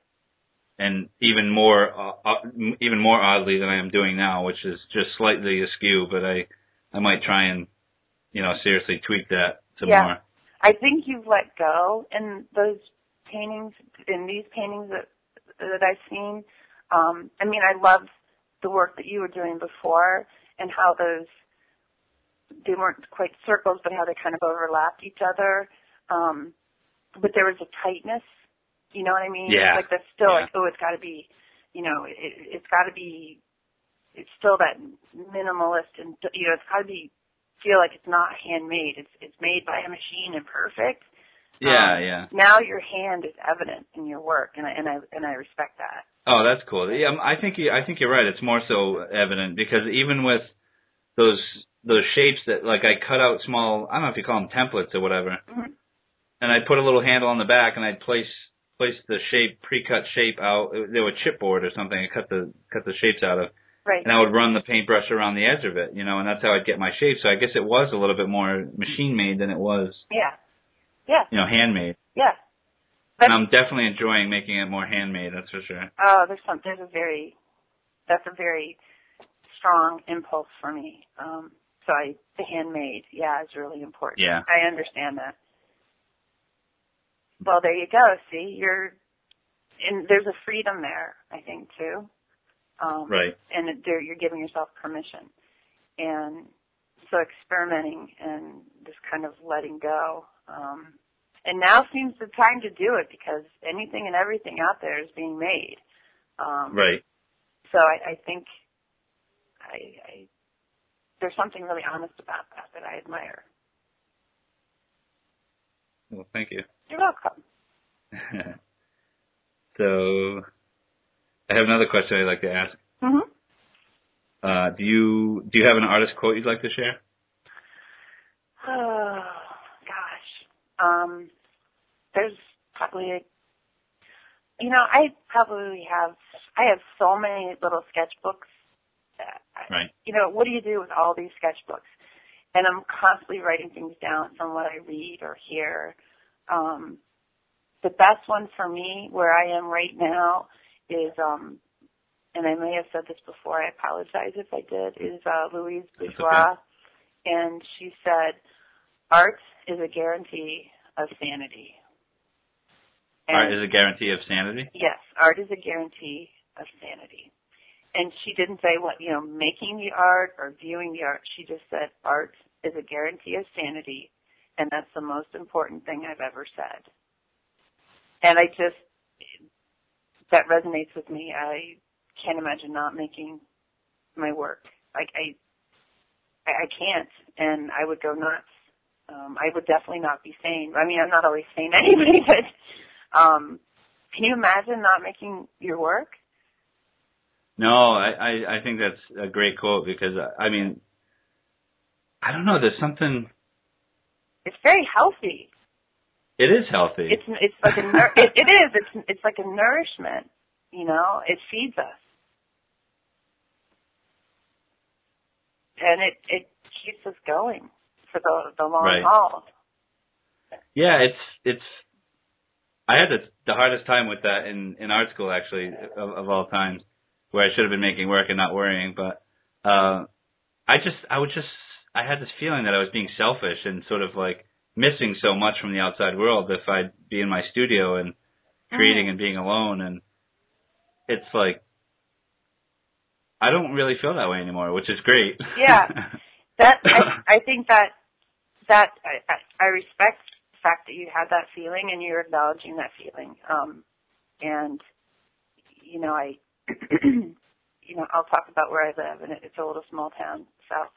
Speaker 2: And even more uh, uh, even more oddly than I am doing now, which is just slightly askew, but I I might try and you know seriously tweak that some
Speaker 3: Yeah.
Speaker 2: more.
Speaker 3: I think you've let go in those paintings, in these paintings that that I've seen. Um, I mean, I love the work that you were doing before and how those they weren't quite circles, but how they kind of overlapped each other. Um, but there was a tightness. You know what I mean?
Speaker 2: Yeah.
Speaker 3: Like that's still
Speaker 2: Yeah.
Speaker 3: like, oh, it's got to be, you know, it, it's got to be. It's still that minimalist, and you know, it's got to be feel like it's not handmade. It's it's made by a machine and perfect.
Speaker 2: Yeah,
Speaker 3: Um,
Speaker 2: yeah.
Speaker 3: Now your hand is evident in your work, and I and I and I respect that.
Speaker 2: Oh, that's cool. Yeah, I think you, I think you're right. It's more so evident because even with those those shapes that like I cut out small, I don't know if you call them templates or whatever,
Speaker 3: Mhm.
Speaker 2: and I put a little handle on the back and I'd place place the shape pre-cut shape out. They were chipboard or something. I cut the cut the shapes out of,
Speaker 3: Right.
Speaker 2: and I would run the paintbrush around the edge of it, you know, and that's how I'd get my shape. So I guess it was a little bit more machine made than it was,
Speaker 3: Yeah. Yeah.
Speaker 2: you know, handmade.
Speaker 3: Yeah.
Speaker 2: And I'm definitely enjoying making it more handmade. That's for sure.
Speaker 3: oh, there's some there's a very that's a very strong impulse for me. Um, so I the handmade, yeah, is really important.
Speaker 2: Yeah.
Speaker 3: I understand that. Well, there you go. See, you're and there's a freedom there, I think too. Um,
Speaker 2: Right.
Speaker 3: and it- there you're giving yourself permission. And so experimenting and just kind of letting go. Um, and now seems the time to do it because anything and everything out there is being made. Um,
Speaker 2: Right.
Speaker 3: So I, I think I, I there's something really honest about that that I admire.
Speaker 2: Well, thank you.
Speaker 3: You're welcome.
Speaker 2: so, I have another question I'd like to ask.
Speaker 3: hmm
Speaker 2: Uh, do you do you have an artist quote you'd like to share?
Speaker 3: Oh gosh. Um, there's probably a, you know, I probably have, I have so many little sketchbooks.
Speaker 2: Right.
Speaker 3: You know, what do you do with all these sketchbooks? And I'm constantly writing things down from what I read or hear. Um, the best one for me, where I am right now, is, um, and I may have said this before. I apologize if I did. Is uh, Louise Bourgeois, and she said, "Art is a guarantee of sanity."
Speaker 2: Art is a guarantee of sanity.
Speaker 3: Yes, art is a guarantee of sanity. And she didn't say what, you know, making the art or viewing the art. She just said art is a guarantee of sanity, and that's the most important thing I've ever said. And I just, that resonates with me. I can't imagine not making my work. Like I, I can't, and I would go nuts. Um, I would definitely not be sane. I mean, I'm not always sane anyway, but um, can you imagine not making your work?
Speaker 2: No, I, I I think that's a great quote because I mean, I don't know. There's something.
Speaker 3: It's very healthy.
Speaker 2: It is healthy.
Speaker 3: It's it's like a nour- it, it is. It's it's like a nourishment. You know, it feeds us, and it it keeps us going for the the long
Speaker 2: Right.
Speaker 3: haul.
Speaker 2: yeah, it's it's. I had the the hardest time with that in in art school actually of, of all times, where I should have been making work and not worrying. But uh, I just I would just I had this feeling that I was being selfish and sort of like missing so much from the outside world if I'd be in my studio and creating
Speaker 3: Mm.
Speaker 2: and being alone and it's like I don't really feel that way anymore, which is great.
Speaker 3: Yeah. That I, I think that that I, I I respect the fact that you had that feeling and you're acknowledging that feeling. Um, and you know I you know I'll talk about where I live, and it's a little small town south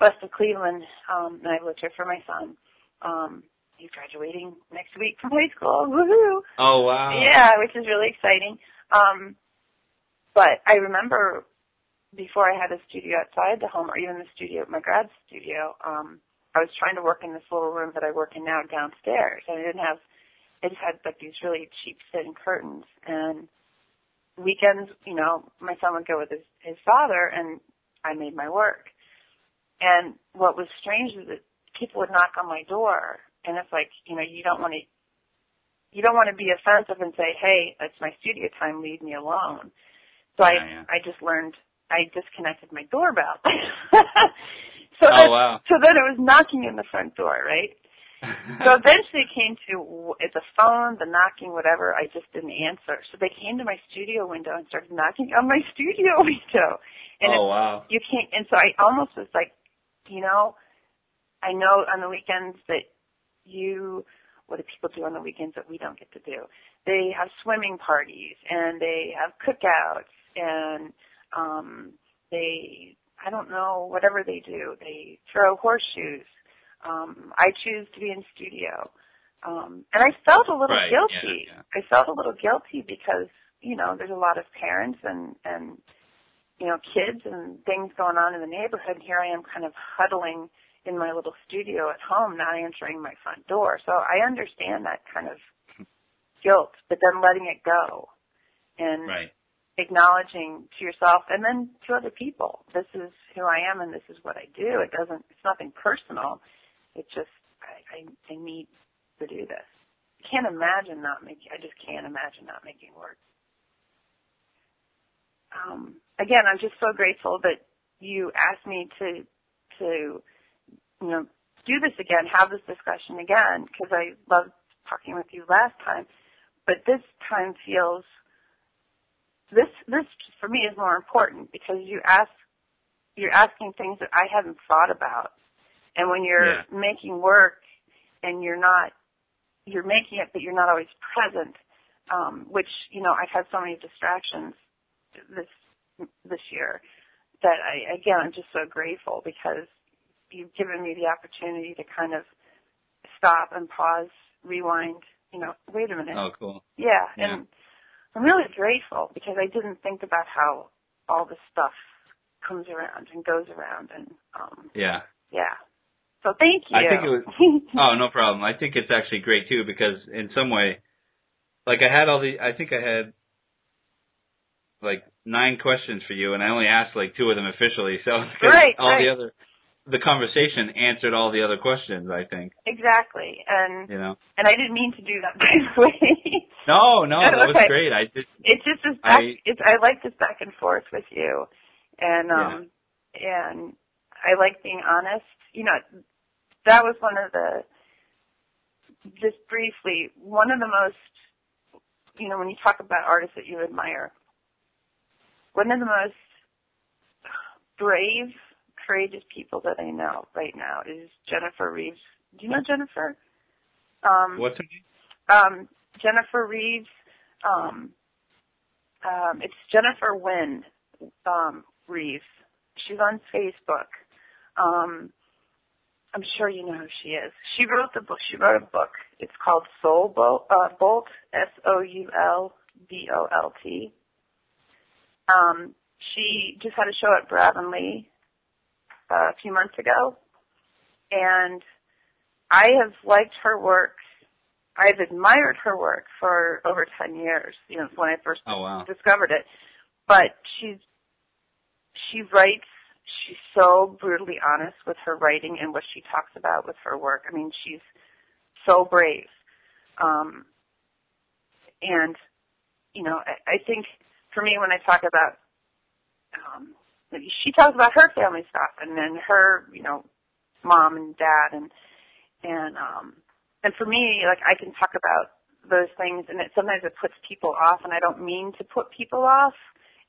Speaker 3: west of Cleveland, um, and I've lived here for my son. Um, he's graduating next week from high school. Woohoo!
Speaker 2: Oh wow!
Speaker 3: Yeah, which is really exciting. Um, but I remember before I had a studio outside the home, or even the studio, my grad studio. Um, I was trying to work in this little room that I work in now downstairs, and I didn't have. It had like these really cheap thin curtains, and weekends, you know, my son would go with his his father, and I made my work. And what was strange is that people would knock on my door, and it's like, you know, you don't want to, you don't want to be offensive and say, hey, it's my studio time, leave me alone. So
Speaker 2: Yeah,
Speaker 3: I,
Speaker 2: yeah.
Speaker 3: I just learned, I disconnected my doorbell. Oh, so
Speaker 2: Oh
Speaker 3: then,
Speaker 2: wow!
Speaker 3: so then it was knocking in the front door, right? So eventually it came to w- the phone, the knocking, whatever. I just didn't answer. So they came to my studio window and started knocking on my studio window. And
Speaker 2: oh wow!
Speaker 3: you can't. And so I almost was like, you know, I know on the weekends that you, what do people do on the weekends that we don't get to do? They have swimming parties and they have cookouts and um they, I don't know, whatever they do. They throw horseshoes um, I choose to be in studio. Um, and I felt a little
Speaker 2: Right,
Speaker 3: guilty.
Speaker 2: yeah,
Speaker 3: I felt a little guilty because, you know, there's a lot of parents and, and, you know, kids and things going on in the neighborhood. And here I am kind of huddling in my little studio at home, not answering my front door. So I understand that kind of guilt, but then letting it go and
Speaker 2: Right.
Speaker 3: acknowledging to yourself and then to other people, this is who I am and this is what I do. It doesn't, it's nothing personal. It's just, I, I, I need to do this. I can't imagine not making, I just can't imagine not making work. Um, again, I'm just so grateful that you asked me to, to, you know, do this again, have this discussion again, because I loved talking with you last time. But this time feels this this for me is more important because you ask you're asking things that I haven't thought about. And when you're
Speaker 2: Yeah.
Speaker 3: making work and you're not you're making it but you're not always present, um, which, you know, I've had so many distractions this this year that I again I'm just so grateful because you've given me the opportunity to kind of stop and pause, rewind, you know, wait a minute.
Speaker 2: Oh cool.
Speaker 3: Yeah,
Speaker 2: Yeah.
Speaker 3: and I'm really grateful because I didn't think about how all this stuff comes around and goes around and um
Speaker 2: Yeah.
Speaker 3: yeah. So thank you.
Speaker 2: I think it was- Oh, no problem. I think it's actually great too because in some way, like I had all the, I think I had like nine questions for you, and I only asked like two of them officially. So
Speaker 3: Right,
Speaker 2: all
Speaker 3: right.
Speaker 2: the other, the conversation answered all the other questions. I think
Speaker 3: exactly. And
Speaker 2: you know.
Speaker 3: and I didn't mean to do that by the way.
Speaker 2: No, no, that was great. I just,
Speaker 3: It just is back
Speaker 2: I-
Speaker 3: it's I like this back and forth with you. And um and I like being honest. You know, that was one of the just briefly, one of the most you know, when you talk about artists that you admire, one of the most brave, courageous people that I know right now is Jennifer Reeves. Do you know Jennifer? Um
Speaker 2: what's her name?
Speaker 3: um, Jennifer Reeves. Um, um, it's Jennifer Wynne um, Reeves. She's on Facebook. Um, I'm sure you know who she is. She wrote the book. She wrote a book. It's called Soul Bolt. Uh, Bolt S O U L B O L T. Um, she just had a show at Lee uh, a few months ago, and I have liked her work I've admired her work for over 10 years, you know, when I first
Speaker 2: Oh wow.
Speaker 3: discovered it. But she's, she writes, she's so brutally honest with her writing and what she talks about with her work. I mean, she's so brave. Um, and, you know, I, I think for me when I talk about, um, she talks about her family stuff and then her, you know, mom and dad and, and, um, and for me, like I can talk about those things, and it sometimes it puts people off, and I don't mean to put people off.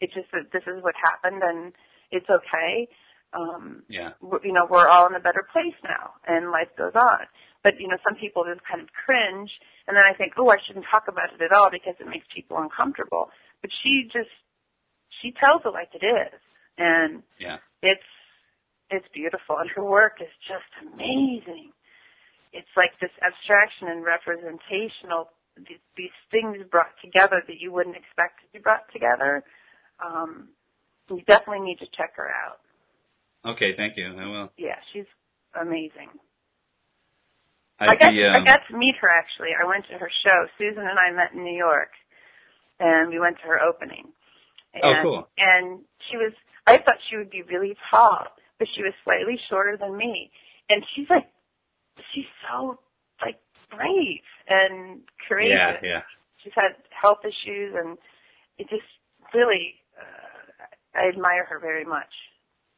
Speaker 3: It's just that this is what happened, and it's okay. Um,
Speaker 2: Yeah.
Speaker 3: we're- you know, we're all in a better place now, and life goes on. But you know, some people just kind of cringe, and then I think, oh, I shouldn't talk about it at all because it makes people uncomfortable. But she just she tells it like it is, and
Speaker 2: Yeah.
Speaker 3: it's it's beautiful, and her work is just amazing. It's like this abstraction and representational these, these things brought together that you wouldn't expect to be brought together. Um, you definitely need to check her out.
Speaker 2: Okay, thank you. I will.
Speaker 3: Yeah, she's amazing.
Speaker 2: I'd
Speaker 3: I got I
Speaker 2: um,
Speaker 3: got to meet her actually. I went to her show. Susan and I met in New York, and we went to her opening. And,
Speaker 2: Oh, cool.
Speaker 3: And she was. I thought she would be really tall, but she was slightly shorter than me. And she's like, she's so like brave and courageous.
Speaker 2: yeah, yeah.
Speaker 3: She's had health issues, and it just really. I admire her very much.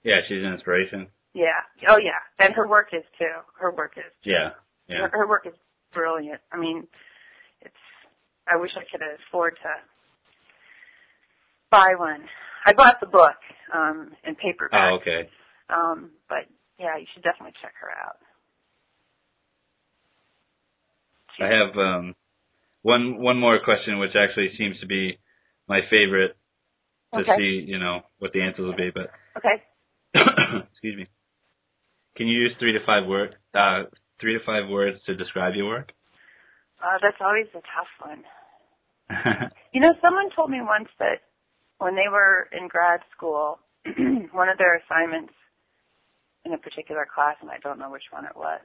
Speaker 2: Yeah, she's an inspiration.
Speaker 3: Yeah. Oh yeah. And her work is too. Her work is.
Speaker 2: Yeah. Yeah.
Speaker 3: Her, her work is brilliant. I mean, it's. I wish I could afford to buy one. I bought the book um, in paperback.
Speaker 2: Oh, okay.
Speaker 3: Um, but yeah, you should definitely check her out.
Speaker 2: I have um one one more question which actually seems to be my favorite to
Speaker 3: Okay.
Speaker 2: see, you know, what the answers will be, but
Speaker 3: Okay.
Speaker 2: excuse me. Can you use three to five word uh three to five words to describe your work?
Speaker 3: Uh, that's always a tough one. You know, someone told me once that when they were in grad school, one of their assignments in a particular class, and I don't know which one it was,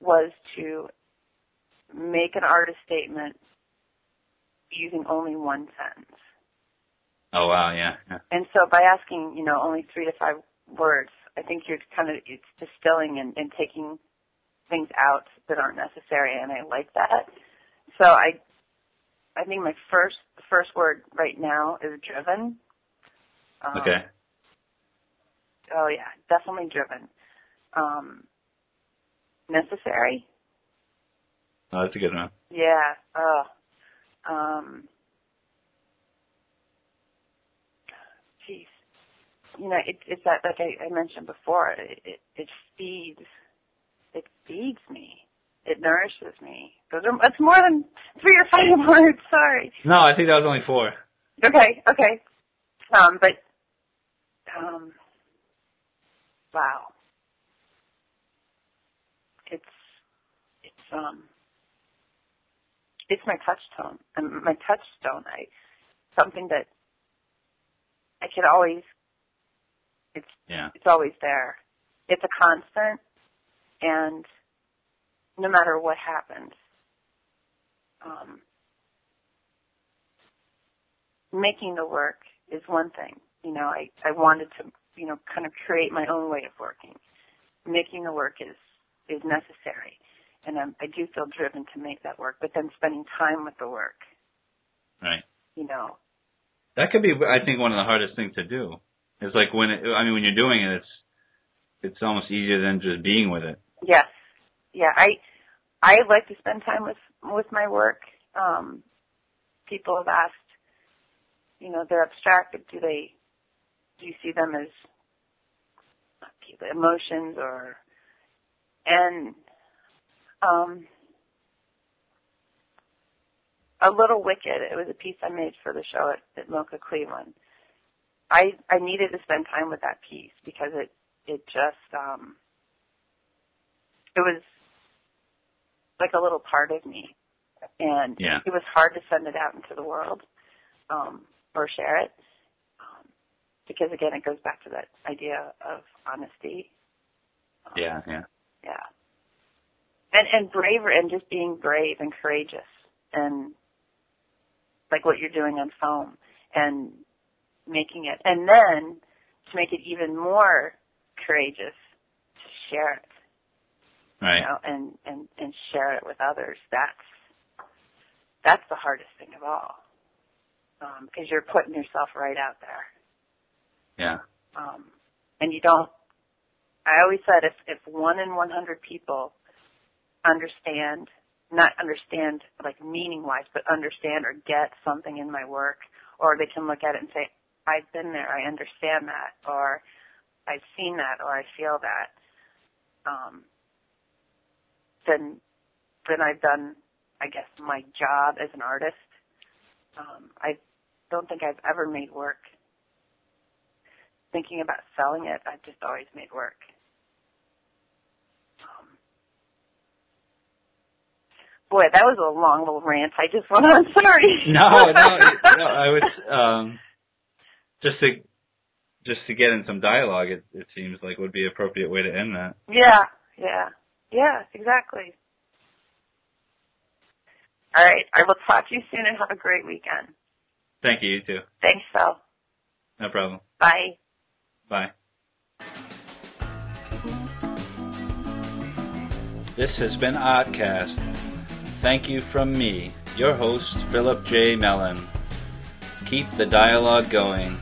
Speaker 3: was to make an artist statement using only one sentence.
Speaker 2: Oh wow, yeah. yeah.
Speaker 3: And so by asking, you know, only three to five words, I think you're kind of, it's distilling and, and taking things out that aren't necessary, and I like that. So I, I think my first, the first word right now is driven. Um,
Speaker 2: Okay.
Speaker 3: Oh yeah, definitely driven. Um, necessary.
Speaker 2: Oh, that's a good one.
Speaker 3: Yeah. Uh, um, You know, it, it's that like I, I mentioned before. It, it it feeds. It feeds me. It nourishes me. Those are that's more than three or five words. Sorry.
Speaker 2: No, I think that was only four.
Speaker 3: Okay. Okay. Um, but um, wow. It's it's um it's my touchstone my touchstone. I something that I could always it's
Speaker 2: Yeah.
Speaker 3: it's always there. It's a constant and no matter what happens. Um making the work is one thing. You know, I, I wanted to, you know, kind of create my own way of working. Making the work is is necessary, and I'm, I do feel driven to make that work. But then spending time with the work,
Speaker 2: Right.
Speaker 3: you know,
Speaker 2: That could be, I think, one of the hardest things to do. It's like when it, I mean, when you're doing it, it's it's almost easier than just being with it.
Speaker 3: yes, yeah. I I like to spend time with with my work. Um, people have asked, you know, they're abstract, but do they do you see them as emotions or and um a little wicked it was a piece i made for the show at, at MOCA cleveland i i needed to spend time with that piece because it it just um it was like a little part of me and
Speaker 2: Yeah.
Speaker 3: it was hard to send it out into the world um or share it um, because again it goes back to that idea of honesty um,
Speaker 2: Yeah, yeah.
Speaker 3: yeah. And and braver and just being brave and courageous and like what you're doing on foam and making it and then to make it even more courageous to share it.
Speaker 2: Right.
Speaker 3: You know, and, and, and share it with others. That's that's the hardest thing of all. Um, because you're putting yourself right out there.
Speaker 2: Yeah.
Speaker 3: Um, and you don't. I always said if if one in one hundred people understand, not understand like meaning wise, but understand or get something in my work, or they can look at it and say, "I've been there. I understand that," or I've seen that or I feel that, um, then then I've done, I guess, my job as an artist. Um, I don't think I've ever made work. Thinking about selling it, I've just always made work. Um, boy, that was a long little rant. I just went on. Sorry.
Speaker 2: No, no, no. I was um, just to just to get in some dialogue. It, it seems like would be an appropriate way to end that.
Speaker 3: Yeah, yeah, yeah, exactly. All right, I will talk to you soon and have a great weekend.
Speaker 2: Thank you. You too.
Speaker 3: Thanks, Phil.
Speaker 2: No problem.
Speaker 3: Bye.
Speaker 2: Bye.
Speaker 1: This has been Artcast. Thank you from me, your host, Philip J. Mellon. Keep the dialogue going.